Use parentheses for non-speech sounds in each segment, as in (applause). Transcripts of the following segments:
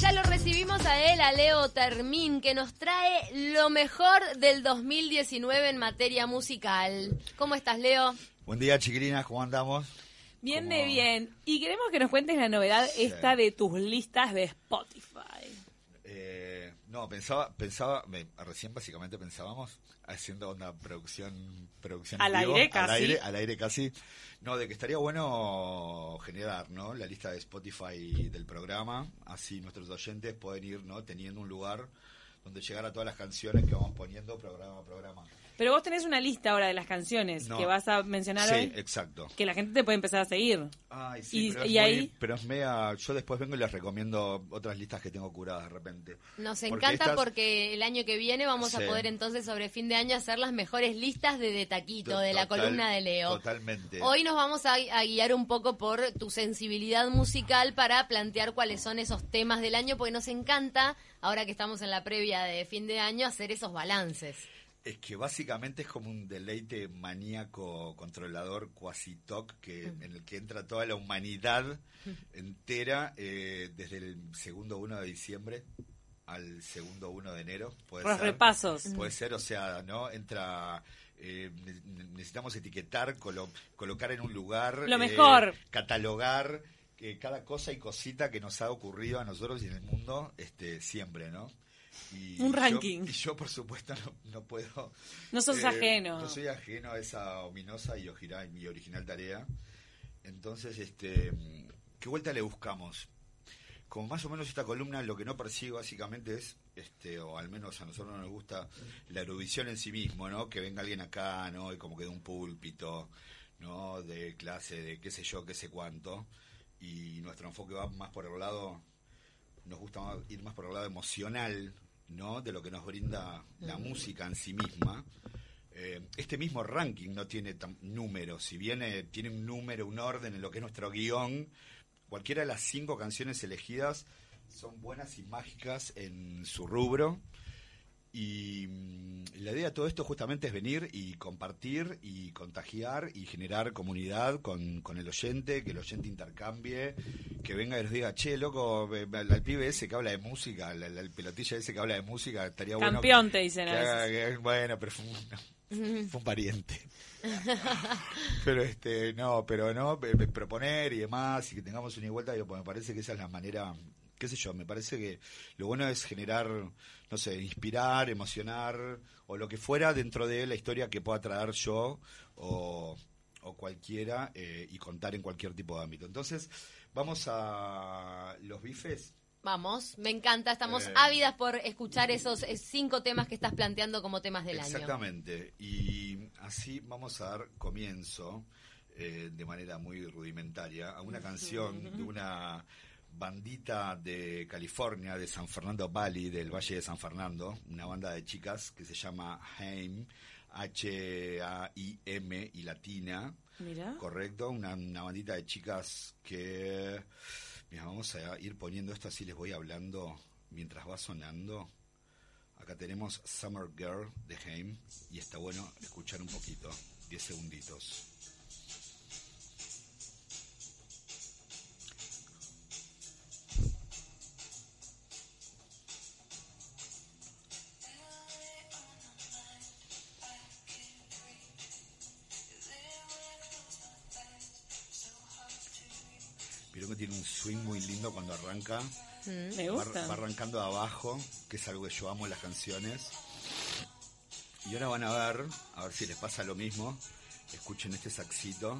ya lo recibimos a él, a Leo Termín, que nos trae lo mejor del 2019 en materia musical. ¿Cómo estás, Leo? Buen día, chiquilinas, ¿cómo andamos? Bien de bien. Y queremos que nos cuentes la novedad esta de tus listas de Spotify. No, pensaba, pensaba, recién básicamente pensábamos haciendo una producción, producción al aire casi, al aire, al aire casi, no, de que estaría bueno generar, ¿no? La lista de Spotify del programa, así nuestros oyentes pueden ir, ¿no? Teniendo un lugar donde llegar a todas las canciones que vamos poniendo programa a programa. Pero vos tenés una lista ahora de las canciones que vas a mencionar sí, exacto. Que la gente te puede empezar a seguir. Ay, sí, pero, es ahí... pero es media... Yo después vengo y les recomiendo otras listas que tengo curadas de repente. Nos encanta porque el año que viene vamos a poder entonces sobre fin de año hacer las mejores listas de, de Taquito, de la columna de Leo. Totalmente. Hoy nos vamos a, a guiar un poco por tu sensibilidad musical para plantear cuáles son esos temas del año, porque nos encanta, ahora que estamos en la previa de fin de año, hacer esos balances. Es que básicamente es como un deleite maníaco controlador cuasi toc que en el que entra toda la humanidad entera eh, desde el segundo 1 de diciembre al segundo 1 de enero. Puede Los repasos. Puede ser, o sea, ¿no? Entra eh, necesitamos etiquetar, colocar en un lugar, lo mejor, eh, catalogar que cada cosa y cosita que nos ha ocurrido a nosotros y en el mundo, este, siempre, ¿no? Un ranking. y yo, por supuesto, no, puedo. No sos eh, ajeno. No soy ajeno a esa ominosa y, mi original tarea. Entonces, este, ¿qué vuelta le buscamos? Como más o menos esta columna lo que no persigue básicamente es, este, o al menos a nosotros no nos gusta la erudición en sí mismo, ¿no? Que venga alguien acá, ¿no? Y como que de un púlpito, ¿no? De clase, de qué sé yo, qué sé cuánto. Y nuestro enfoque va más por el lado, nos gusta ir más por el lado emocional, ¿no? de lo que nos brinda la música en sí misma. Eh, este mismo ranking no tiene números, si bien eh, tiene un número, un orden en lo que es nuestro guion, cualquiera de las cinco canciones elegidas son buenas y mágicas en su rubro. Y mm, la idea de todo esto justamente es venir y compartir y contagiar y generar comunidad con, con el oyente, que el oyente intercambie, que venga y nos diga, che, loco, el pibe ese que habla de música, el pelotilla ese que habla de música, estaría bueno. Campeón te dicen Bueno, pero fue un, (laughs) fue un pariente. (laughs) pero este, no, pero no, proponer y demás, y que tengamos una vuelta, pues me parece que esa es la manera qué sé yo, me parece que lo bueno es generar, no sé, inspirar, emocionar o lo que fuera dentro de la historia que pueda traer yo o, cualquiera eh, y contar en cualquier tipo de ámbito. Entonces, vamos a los bifes. Vamos, me encanta, estamos eh, ávidas por escuchar esos eh, cinco temas que estás planteando como temas del año. Exactamente, y así vamos a dar comienzo de manera muy rudimentaria a una canción de una bandita de California, de San Fernando Valley, del Valle de San Fernando, una banda de chicas que se llama Haim, H-A-I-M y latina. Correcto, una, bandita de chicas que... Mira, vamos a ir poniendo esto así, les voy hablando mientras va sonando. Acá tenemos Summer Girl de Haim y está bueno escuchar un poquito, 10 segunditos. Swing muy lindo cuando arranca. Mm. me gusta. Va, arrancando de abajo, que es algo que yo amo en las canciones. Y ahora van a ver, a ver si les pasa lo mismo. Escuchen este saxito.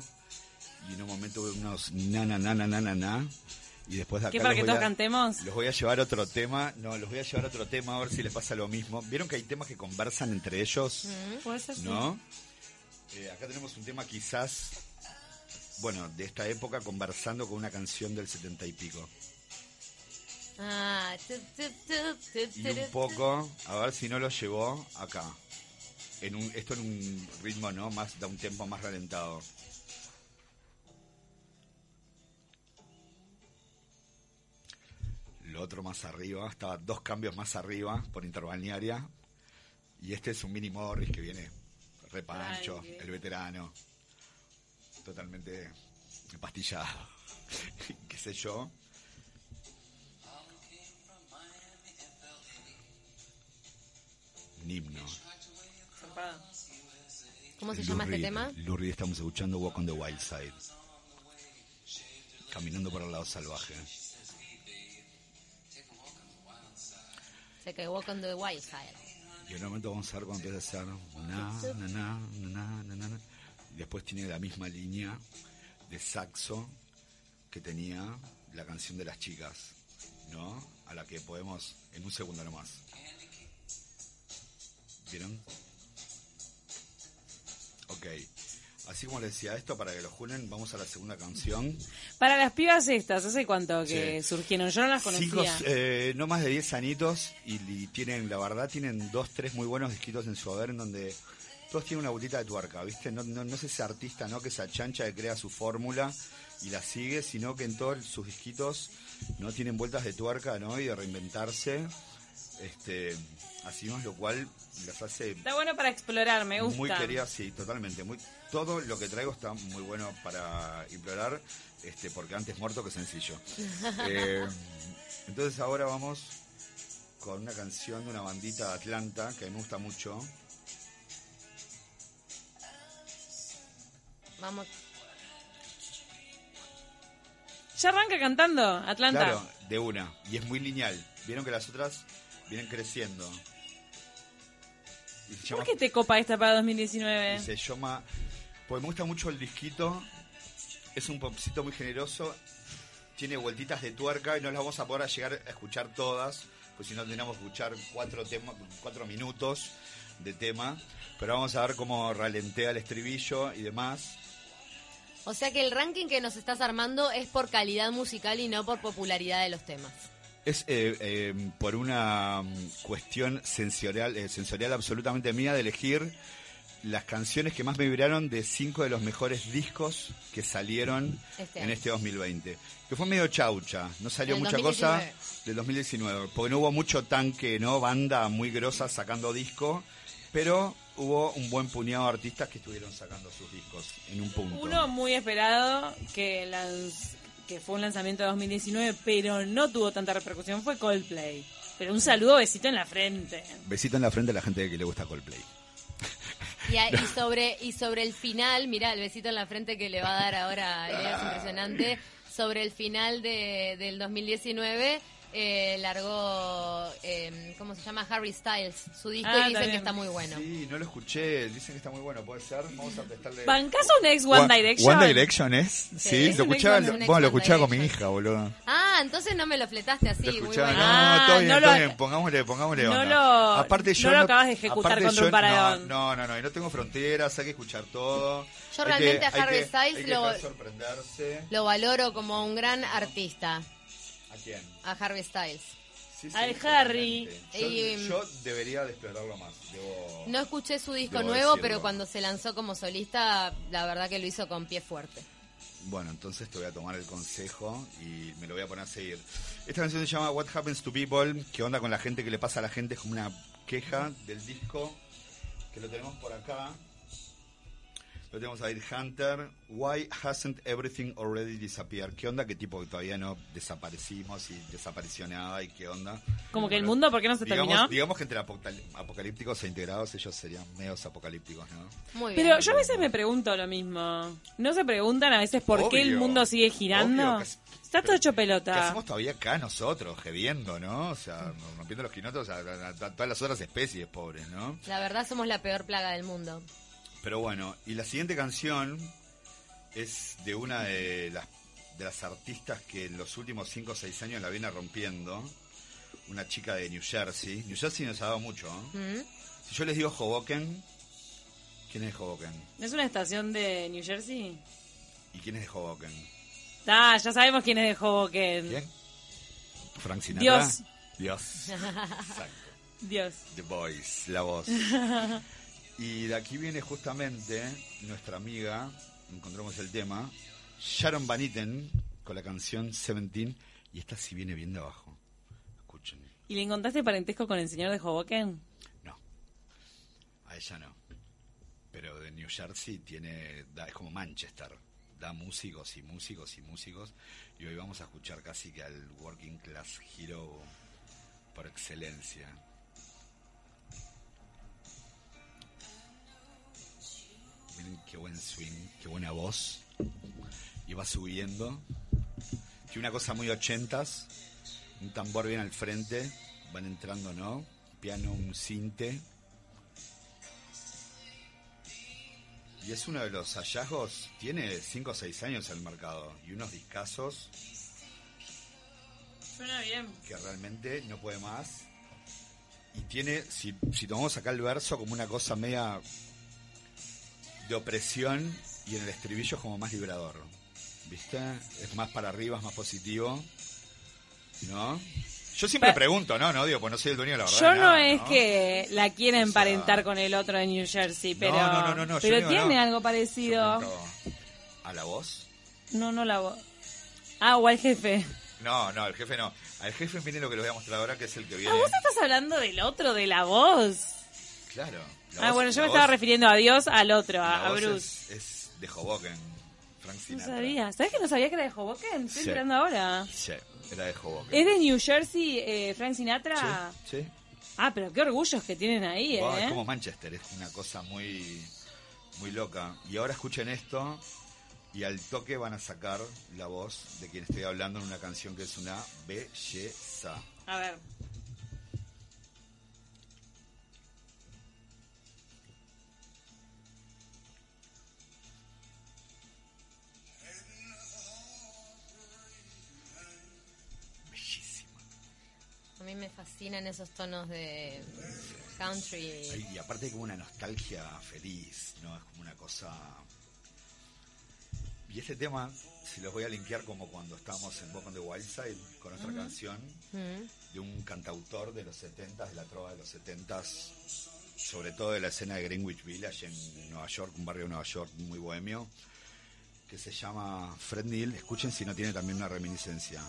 Y en un momento unos na na na na na na Y después de acá ¿Qué para que todos cantemos? Los voy a llevar a otro tema. No, los voy a llevar a otro tema a ver si les pasa lo mismo. ¿Vieron que hay temas que conversan entre ellos? Mm, puede ser, ¿No? Eh, acá tenemos un tema quizás bueno, de esta época conversando con una canción del setenta y pico. Ah, y un poco, a ver si no lo llevó acá. En un, esto en un ritmo, ¿no? Más, da un tiempo más ralentado. Lo otro más arriba, estaba dos cambios más arriba por interbalnearia. Y este es un mini Morris que viene repancho, el veterano totalmente pastillado, (laughs) qué sé yo. Himno. ¿Cómo se llama este tema? Lou Reed, estamos escuchando Walk on the Wild Side. Caminando por el lado salvaje. Se que Walk on the Wild Side. Y en un momento vamos a ver cuando empieza a hacer. Na, na, na, después tiene la misma línea de saxo que tenía la canción de las chicas, ¿no? A la que podemos en un segundo nomás. ¿Vieron? Ok. Así como les decía esto, para que lo juren, vamos a la segunda canción. Para las pibas estas, ¿hace cuánto que Sí. surgieron? Yo no las conocía. Cinco, eh, no más de 10 añitos y, y tienen, la verdad, tienen dos, tres muy buenos disquitos en su haber en donde todos tienen una vueltita de tuerca, ¿viste? No, no, no es ese artista, ¿no? Que se chancha que crea su fórmula y la sigue, sino que en todos sus disquitos no tienen vueltas de tuerca, ¿no? Y de reinventarse, este, así más, lo cual las hace Está bueno para explorar, me gusta. muy querida, sí, totalmente. Muy, todo lo que traigo está muy bueno para explorar, este, porque antes muerto que sencillo. (laughs) Eh, entonces ahora vamos con una canción de una bandita de Atlanta que me gusta mucho. Vamos. Ya arranca cantando, Atlanta. Claro, de una. Y es muy lineal. Vieron que las otras vienen creciendo. Y se llama, ¿Por qué te copa esta para 2019? y se llama... Porque me gusta mucho el disquito. Es un popcito muy generoso. Tiene vueltitas de tuerca y no las vamos a poder llegar a escuchar todas. Pues si no tendríamos que escuchar cuatro, temas cuatro minutos de tema. Pero vamos a ver cómo ralentea el estribillo y demás. O sea que el ranking que nos estás armando es por calidad musical y no por popularidad de los temas. Es eh, eh, por una mm, cuestión sensorial, eh, sensorial absolutamente mía de elegir las canciones que más me vibraron de cinco de los mejores discos que salieron Este en este 2020. Que fue medio chaucha, no salió Del mucha 2019. cosa del 2019, porque no hubo mucho tanque, ¿no? Banda muy grosa sacando disco, pero hubo un buen puñado de artistas que estuvieron sacando sus discos en un punto. Uno muy esperado, que, lanz- que fue un lanzamiento de 2019, pero no tuvo tanta repercusión, fue Coldplay. Pero un saludo, besito en la frente. Besito en la frente a la gente que le gusta Coldplay. Y, a- y (laughs) sobre y sobre el final, mira el besito en la frente que le va a dar ahora es impresionante. Sobre el final de, del 2019 eh, largó, eh, ¿cómo se llama? Harry Styles, su disco Ah, y dicen también. que está muy bueno. Sí, no lo escuché, dicen que está muy bueno, puede ser. Vamos a prestarle. ¿Bancás un ex One Direction? One Direction es. Sí, Sí, lo escuchaba, bueno, lo One escuchaba con mi hija, boludo. Ah, entonces no me lo fletaste así, Lo muy escuchaba, bueno. no, Ah, todo bien, no todo lo- bien, pongámosle, pongámosle no onda. lo- aparte no yo lo acabas de ejecutar contra yo un paredón. No, no, no, y no tengo fronteras, hay que escuchar todo. Yo Hay realmente que- a hay Harry que- Styles lo-. Lo valoro como un gran artista, ¿A quién? a Harry Styles. Sí, sí, Al Harry. Yo, yo debería de explorarlo más. Debo- No escuché su disco nuevo, decirlo. pero cuando se lanzó como solista, la verdad que lo hizo con pie fuerte. Bueno, entonces te voy a tomar el consejo y me lo voy a poner a seguir. Esta canción se llama What Happens to People. ¿Qué onda con la gente? ¿Qué le pasa a la gente? Es como una queja del disco que lo tenemos por acá. Lo tenemos a Ir Hunter. Why hasn't everything already disappeared? ¿Qué onda? ¿Qué tipo que todavía no desaparecimos y desapareció nada? ¿Y qué onda? Como que el mundo, ¿por qué no se digamos, terminó? Digamos que entre apocal- apocalípticos e integrados ellos serían medios apocalípticos, ¿no? Muy bien. Pero yo a veces me pregunto lo mismo. ¿No se preguntan a veces por qué el Obvio, mundo sigue girando? obvio Está todo hecho ¿Qué pelota. hacemos todavía acá nosotros, gediendo, no? O sea, rompiendo los quinotos a, a- a todas las otras especies pobres, ¿no? La verdad somos la peor plaga del mundo. Pero bueno, y la siguiente canción es de una de las, de las artistas que en los últimos 5 o 6 años la viene rompiendo. Una chica de New Jersey. New Jersey nos ha dado mucho. ¿eh? ¿Mm? Si yo les digo Hoboken, ¿quién es de Hoboken? ¿No es una estación de New Jersey? ¿Y quién es de Hoboken? Ah, ya sabemos quién es de Hoboken. ¿Quién? Frank Sinatra. Dios. Dios. (laughs) Exacto. Dios. The Voice, la voz. (laughs) y de aquí viene justamente nuestra amiga, encontramos el tema, Sharon Van Etten, con la canción Seventeen, y esta sí viene bien de abajo. Escuchen. ¿Y le encontraste parentesco con el señor de Hoboken? No, a ella no. Pero de New Jersey tiene, da- es como Manchester, da músicos y músicos y músicos, y hoy vamos a escuchar casi que al Working Class Hero por excelencia. Qué buen swing, qué buena voz. Y va subiendo. Tiene una cosa muy ochentas. Un tambor bien al frente. Van entrando, ¿no? Piano, un cinte. Y es uno de los hallazgos, tiene 5 o 6 años en el mercado y unos discazos Suena bien. que realmente no puede más. Y tiene, si, si tomamos acá el verso, como una cosa media de opresión y en el estribillo es como más liberador. ¿Viste? Es más para arriba, es más positivo. ¿No? Yo siempre pregunto, ¿no? No digo, pues no soy el dueño de la verdad. Yo no nada, es que la quiera O sea- emparentar con el otro de New Jersey, pero, No, no, no, pero digo, tiene algo parecido. ¿A la voz? No, no la voz. Ah, o al jefe. No, no, el jefe no. Al jefe miren lo que les voy a mostrar ahora, que es el que Ah, viene. vos estás hablando del otro, de la voz. Claro. la Ah, voz- bueno, yo me estaba refiriendo a Dios, al otro, la a, Bruce. Es, es de Hoboken, Frank No sabía. ¿Sabes que no sabía que era de Hoboken? Estoy Sí. enterando ahora. Sí, era de Hoboken. ¿Es de New Jersey, eh, Frank Sinatra? Sí, sí. Ah, pero qué orgullos que tienen ahí, Wow, ¿eh? Es como Manchester, es una cosa muy, muy loca. Y ahora escuchen esto y al toque van a sacar la voz de quien estoy hablando en una canción que es una belleza. A ver. Fascinan esos tonos de country. Y aparte hay como una nostalgia feliz, ¿no? Es como una cosa... Y este tema, si los voy a linkear como cuando estábamos en Walk on the Wild Side, con otra canción de un cantautor de los 70 de la trova de los 70 sobre todo de la escena de Greenwich Village en Nueva York, un barrio de Nueva York muy bohemio, que se llama Fred Neil. Escuchen si no tiene también una reminiscencia.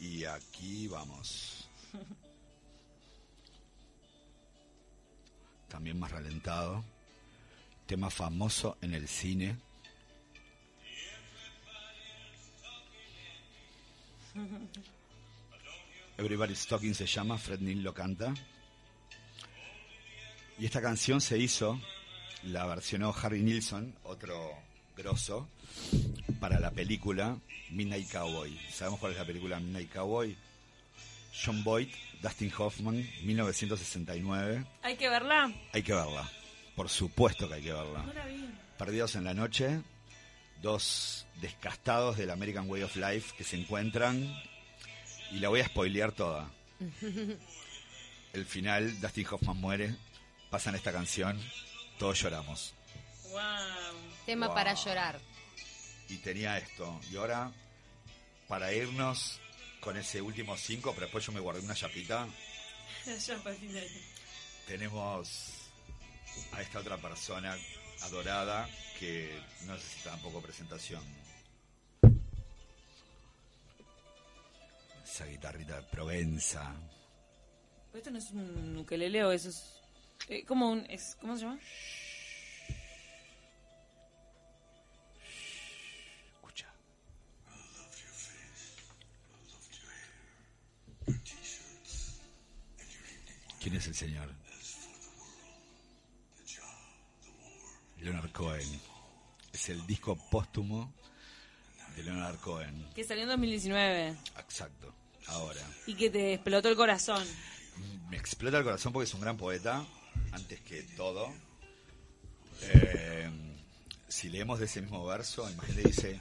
Y aquí vamos. También más ralentado. Tema famoso en el cine. (laughs) Everybody's Talking se llama, Fred Neil lo canta. Y esta canción se hizo, la versionó Harry Nilsson, otro grosso, para la película Midnight Cowboy. ¿Sabemos cuál es la película Midnight Cowboy? John Boyd, Dustin Hoffman, 1969. ¿Hay que verla? Hay que verla. Por supuesto que hay que verla. No la vi. Perdidos en la noche, dos descastados del American Way of Life que se encuentran y la voy a spoilear toda. El final, Dustin Hoffman muere, pasan esta canción, todos lloramos. Wow. Tema Wow. para llorar. Y tenía esto. Y ahora, para irnos con ese último cinco, pero después yo me guardé una chapita, (laughs) final. tenemos a esta otra persona adorada que no necesita tampoco presentación. Esa guitarrita de Provenza. Pero esto no es un ukelele o eso es... eh, como un... Es, ¿Cómo se llama? ¿Quién es el señor? Leonard Cohen. Es el disco póstumo de Leonard Cohen. Que salió en 2019 Exacto. Ahora. y que te explotó el corazón. Me explota el corazón porque es un gran poeta, antes que todo. Eh, si leemos de ese mismo verso, imagínate, dice,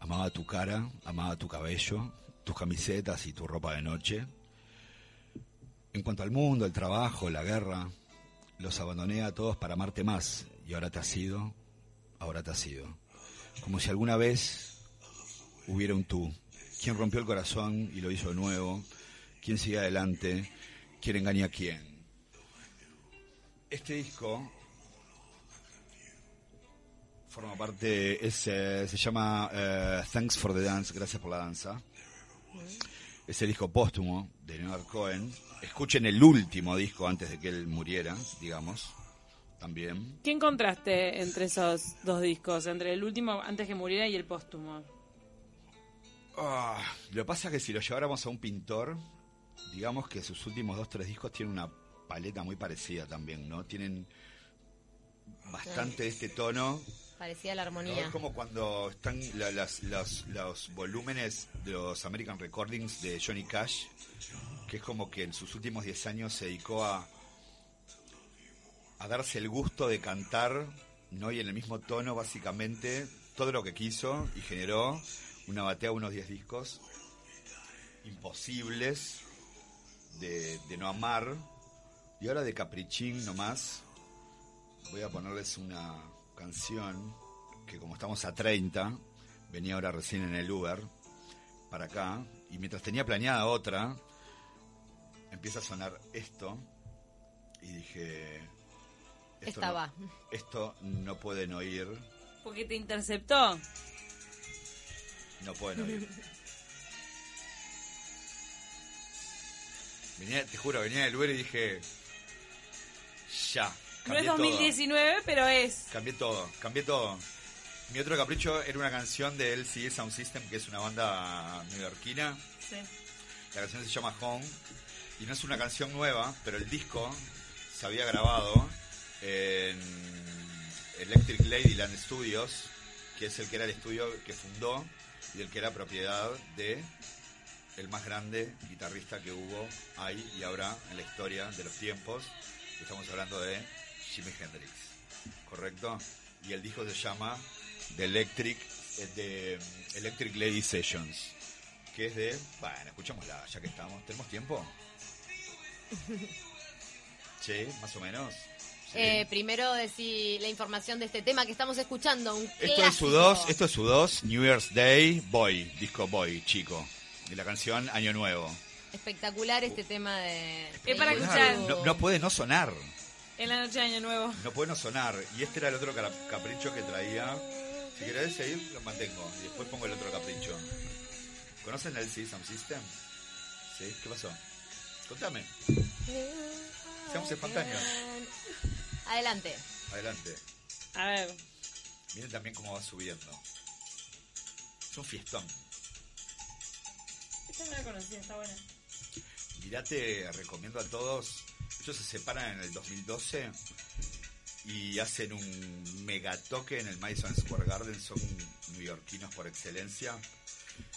amaba tu cara, amaba tu cabello, tus camisetas y tu ropa de noche. En cuanto al mundo, el trabajo, la guerra, los abandoné a todos para amarte más y ahora te has ido, ahora te has ido. Como si alguna vez hubiera un tú. ¿Quién rompió el corazón y lo hizo de nuevo? ¿Quién sigue adelante? ¿Quién engaña a quién? Este disco forma parte, eh, se llama eh, Thanks for the Dance, gracias por la danza. Es el disco póstumo de Leonard Cohen. Escuchen el último disco antes de que él muriera, digamos, también. ¿Qué encontraste entre esos dos discos? Entre el último antes que muriera y el póstumo. Ah, lo que pasa es que si lo lleváramos a un pintor, digamos que sus últimos dos, tres discos tienen una paleta muy parecida también, ¿no? Tienen bastante de este tono. Parecía la armonía. Es como cuando están la- las- los volúmenes de los American Recordings de Johnny Cash, que es como que en sus últimos 10 años se dedicó a, a darse el gusto de cantar, ¿no? Y en el mismo tono, básicamente, todo lo que quiso y generó una batea, unos 10 discos imposibles de, de no amar. Y ahora de Caprichín nomás, voy a ponerles una canción que como estamos a 30, venía ahora recién en el Uber para acá, y mientras tenía planeada otra, empieza a sonar esto, y dije... esto Esta no- va. Esto no pueden oír, Porque te interceptó. no pueden oír. (laughs) Venía, te juro, venía del Uber y dije... Ya. No es cambié todo. 2019, pero es. Cambié todo, cambié todo. Mi otro capricho era una canción de LCD Sound System, que es una banda neoyorquina. Sí. La canción se llama Home. Y no es una canción nueva, pero el disco se había grabado en Electric Ladyland Studios, que es el que era el estudio que fundó y el que era propiedad de el más grande guitarrista que hubo, hay y habrá en la historia de los tiempos. Estamos hablando de Jimi Hendrix, ¿correcto? Y el disco se llama The Electric, eh, de mm, Electric Lady Sessions, que es de, bueno, escuchémosla, ya que estamos, ¿tenemos tiempo? (laughs) Sí, más o menos. Sí. Eh, primero decir la información de este tema que estamos escuchando. Un Esto es su clásico. dos, esto es su dos, New Year's Day, Boy, disco Boy, chico. Y la canción Año Nuevo. Espectacular este tema de. Es para de escuchar. No, no puede no sonar. En la noche de Año Nuevo. No puede no sonar. Y este era el otro capricho que traía. Si querés seguir, lo mantengo. Y después pongo el otro capricho. ¿Conocen el System System? ¿Sí? ¿Qué pasó? Contame. Seamos espontáneos. Adelante. Adelante. A ver. Miren también cómo va subiendo. Es un fiestón. Esta no la conocía, está buena. Mirate, recomiendo a todos. Ellos se separan en el 2012 y hacen un megatoque en el Madison Square Garden. Son neoyorquinos por excelencia.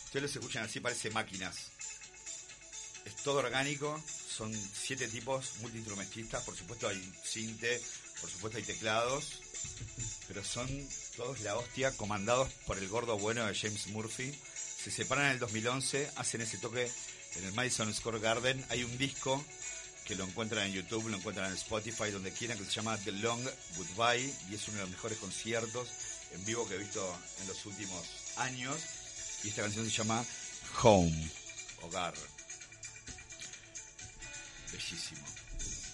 Ustedes los escuchan así, parece máquinas. Es todo orgánico. Son siete tipos multiinstrumentistas. Por supuesto hay cinte, por supuesto hay teclados. Pero son todos la hostia, comandados por el gordo bueno de James Murphy. Se separan en el 2011, hacen ese toque en el Madison Square Garden. Hay un disco que lo encuentran en YouTube, lo encuentran en Spotify, donde quieran, que se llama The Long Goodbye y es uno de los mejores conciertos en vivo que he visto en los últimos años. Y esta canción se llama Home, Hogar. Bellísimo.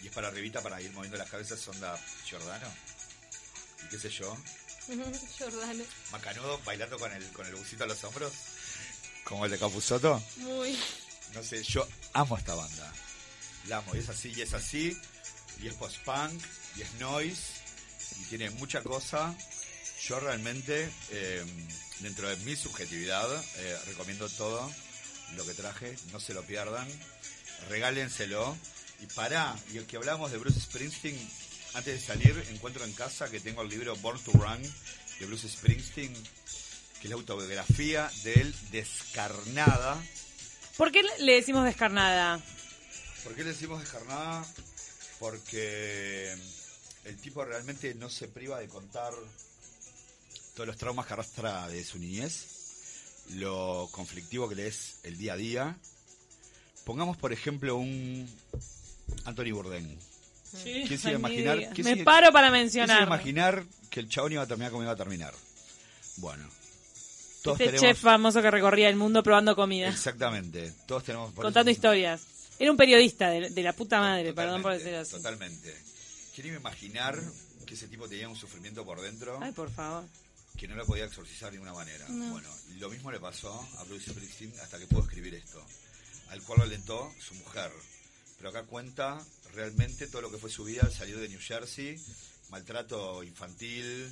Y es para arribita para ir moviendo las cabezas, onda Giordano. Y qué sé yo, (laughs) Jordano. Macanudo bailando con el, con el busito a los hombros, como el de Capuzoto. Muy. No sé, yo amo esta banda. La y es así, y es así, y es post-punk, y es noise, y tiene mucha cosa. Yo realmente, eh, dentro de mi subjetividad, eh, recomiendo todo lo que traje, no se lo pierdan, regálenselo. Y pará, y el que hablamos de Bruce Springsteen, antes de salir, encuentro en casa que tengo el libro Born to Run de Bruce Springsteen, que es la autobiografía de él descarnada. ¿Por qué le decimos descarnada? ¿Por qué le decimos descarnada? Porque el tipo realmente no se priva de contar todos los traumas que arrastra de su niñez, lo conflictivo que le es el día a día. Pongamos, por ejemplo, un Anthony Bourdain. Sí, ¿Quién se iba a imaginar? ¿Quién Me se- paro para ¿Quién se iba a mencionar. imaginar que el chabón iba a terminar como iba a terminar? Bueno, todos Este tenemos... chef famoso que recorría el mundo probando comida, Exactamente, todos tenemos... por contando eso- historias. Era un periodista de, de la puta madre, Totalmente, perdón por decirlo así. Totalmente. ¿Quién iba a imaginar que ese tipo tenía un sufrimiento por dentro Ay, por favor. que no lo podía exorcizar de ninguna manera? Bueno, lo mismo le pasó a Bruce Springsteen hasta que pudo escribir esto, al cual lo alentó su mujer. Pero acá cuenta realmente todo lo que fue su vida al salir de New Jersey, maltrato infantil,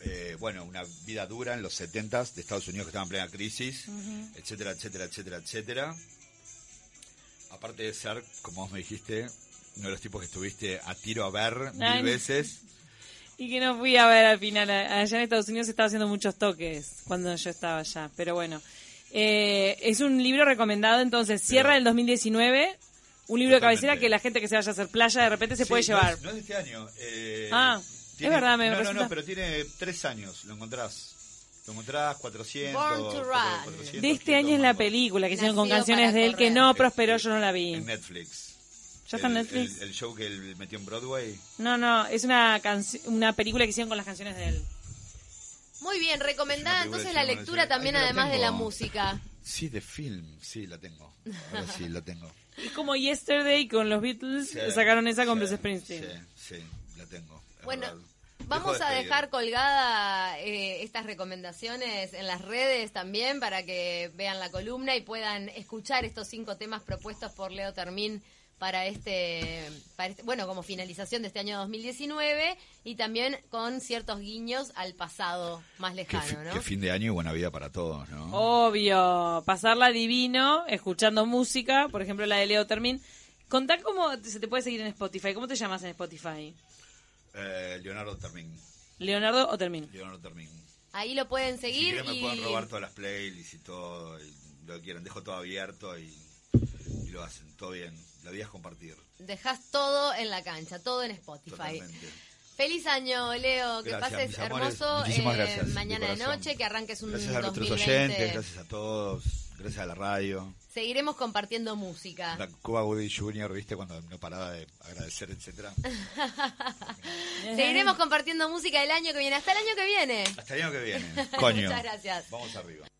eh, bueno, una vida dura en los 70s de Estados Unidos que estaba en plena crisis, etcétera, etcétera, etcétera, etcétera. Aparte de ser, como vos me dijiste, uno de los tipos que estuviste a tiro a ver mil Ay, veces. Y que no fui a ver al final. Allá en Estados Unidos estaba haciendo muchos toques cuando yo estaba allá. Pero bueno. Eh, es un libro recomendado, entonces cierra Pero- el 2019. Un libro de cabecera que la gente que se vaya a hacer playa de repente se Sí, puede no llevar. es- No es de este año. eh, Ah, es verdad, me No, no, no, pero tiene tres años, lo encontrás. Lo encontrás 400. Born to Run. 400, De este 500 año es la película que hicieron con canciones de él que no prosperó, yo no la vi. En Netflix. ¿Ya está en El- Netflix? El, el show que él metió en Broadway. No, no, es una, una película que hicieron con las canciones de él. Muy bien, recomendada entonces la lectura también además de la música. Sí, de film, sí, la tengo. Ahora sí, la tengo. (laughs) Es como Yesterday con los Beatles, Sí, sacaron esa con sí, Bruce Springsteen. Sí, sí, la tengo. Bueno, verdad. Vamos a dejar colgada eh, estas recomendaciones en las redes también para que vean la columna y puedan escuchar estos cinco temas propuestos por Leo Termín para este, para este- bueno, como finalización de este año 2019 y también con ciertos guiños al pasado más Qué, lejano, qué ¿no? fin de año y buena vida para todos, ¿no? Obvio, pasarla divino, escuchando música, por ejemplo la de Leo Termín. Contá cómo se te puede seguir en Spotify, ¿cómo te llamas en Spotify? Eh, Leonardo Termín. ¿Leonardo o Termín? Leonardo Termín. Ahí lo pueden Si seguir quieren me y pueden robar todas las playlists y todo, y lo que quieran. Dejo todo abierto y, y lo hacen. Todo bien. La vida es compartir. dejas todo en la cancha, todo en Spotify. Totalmente. Feliz año, Leo, que Gracias, pases hermoso Muchísimas eh, mañana de noche, que arranques un Gracias a nuestros 2020. oyentes, gracias a todos, gracias a la radio. Seguiremos compartiendo música. La Cuba Woody Jr., viste, cuando no paraba de agradecer, etcétera. (laughs) Seguiremos compartiendo música el año que viene. Hasta el año que viene. Hasta el año que viene. (laughs) Coño. Muchas gracias. Vamos arriba.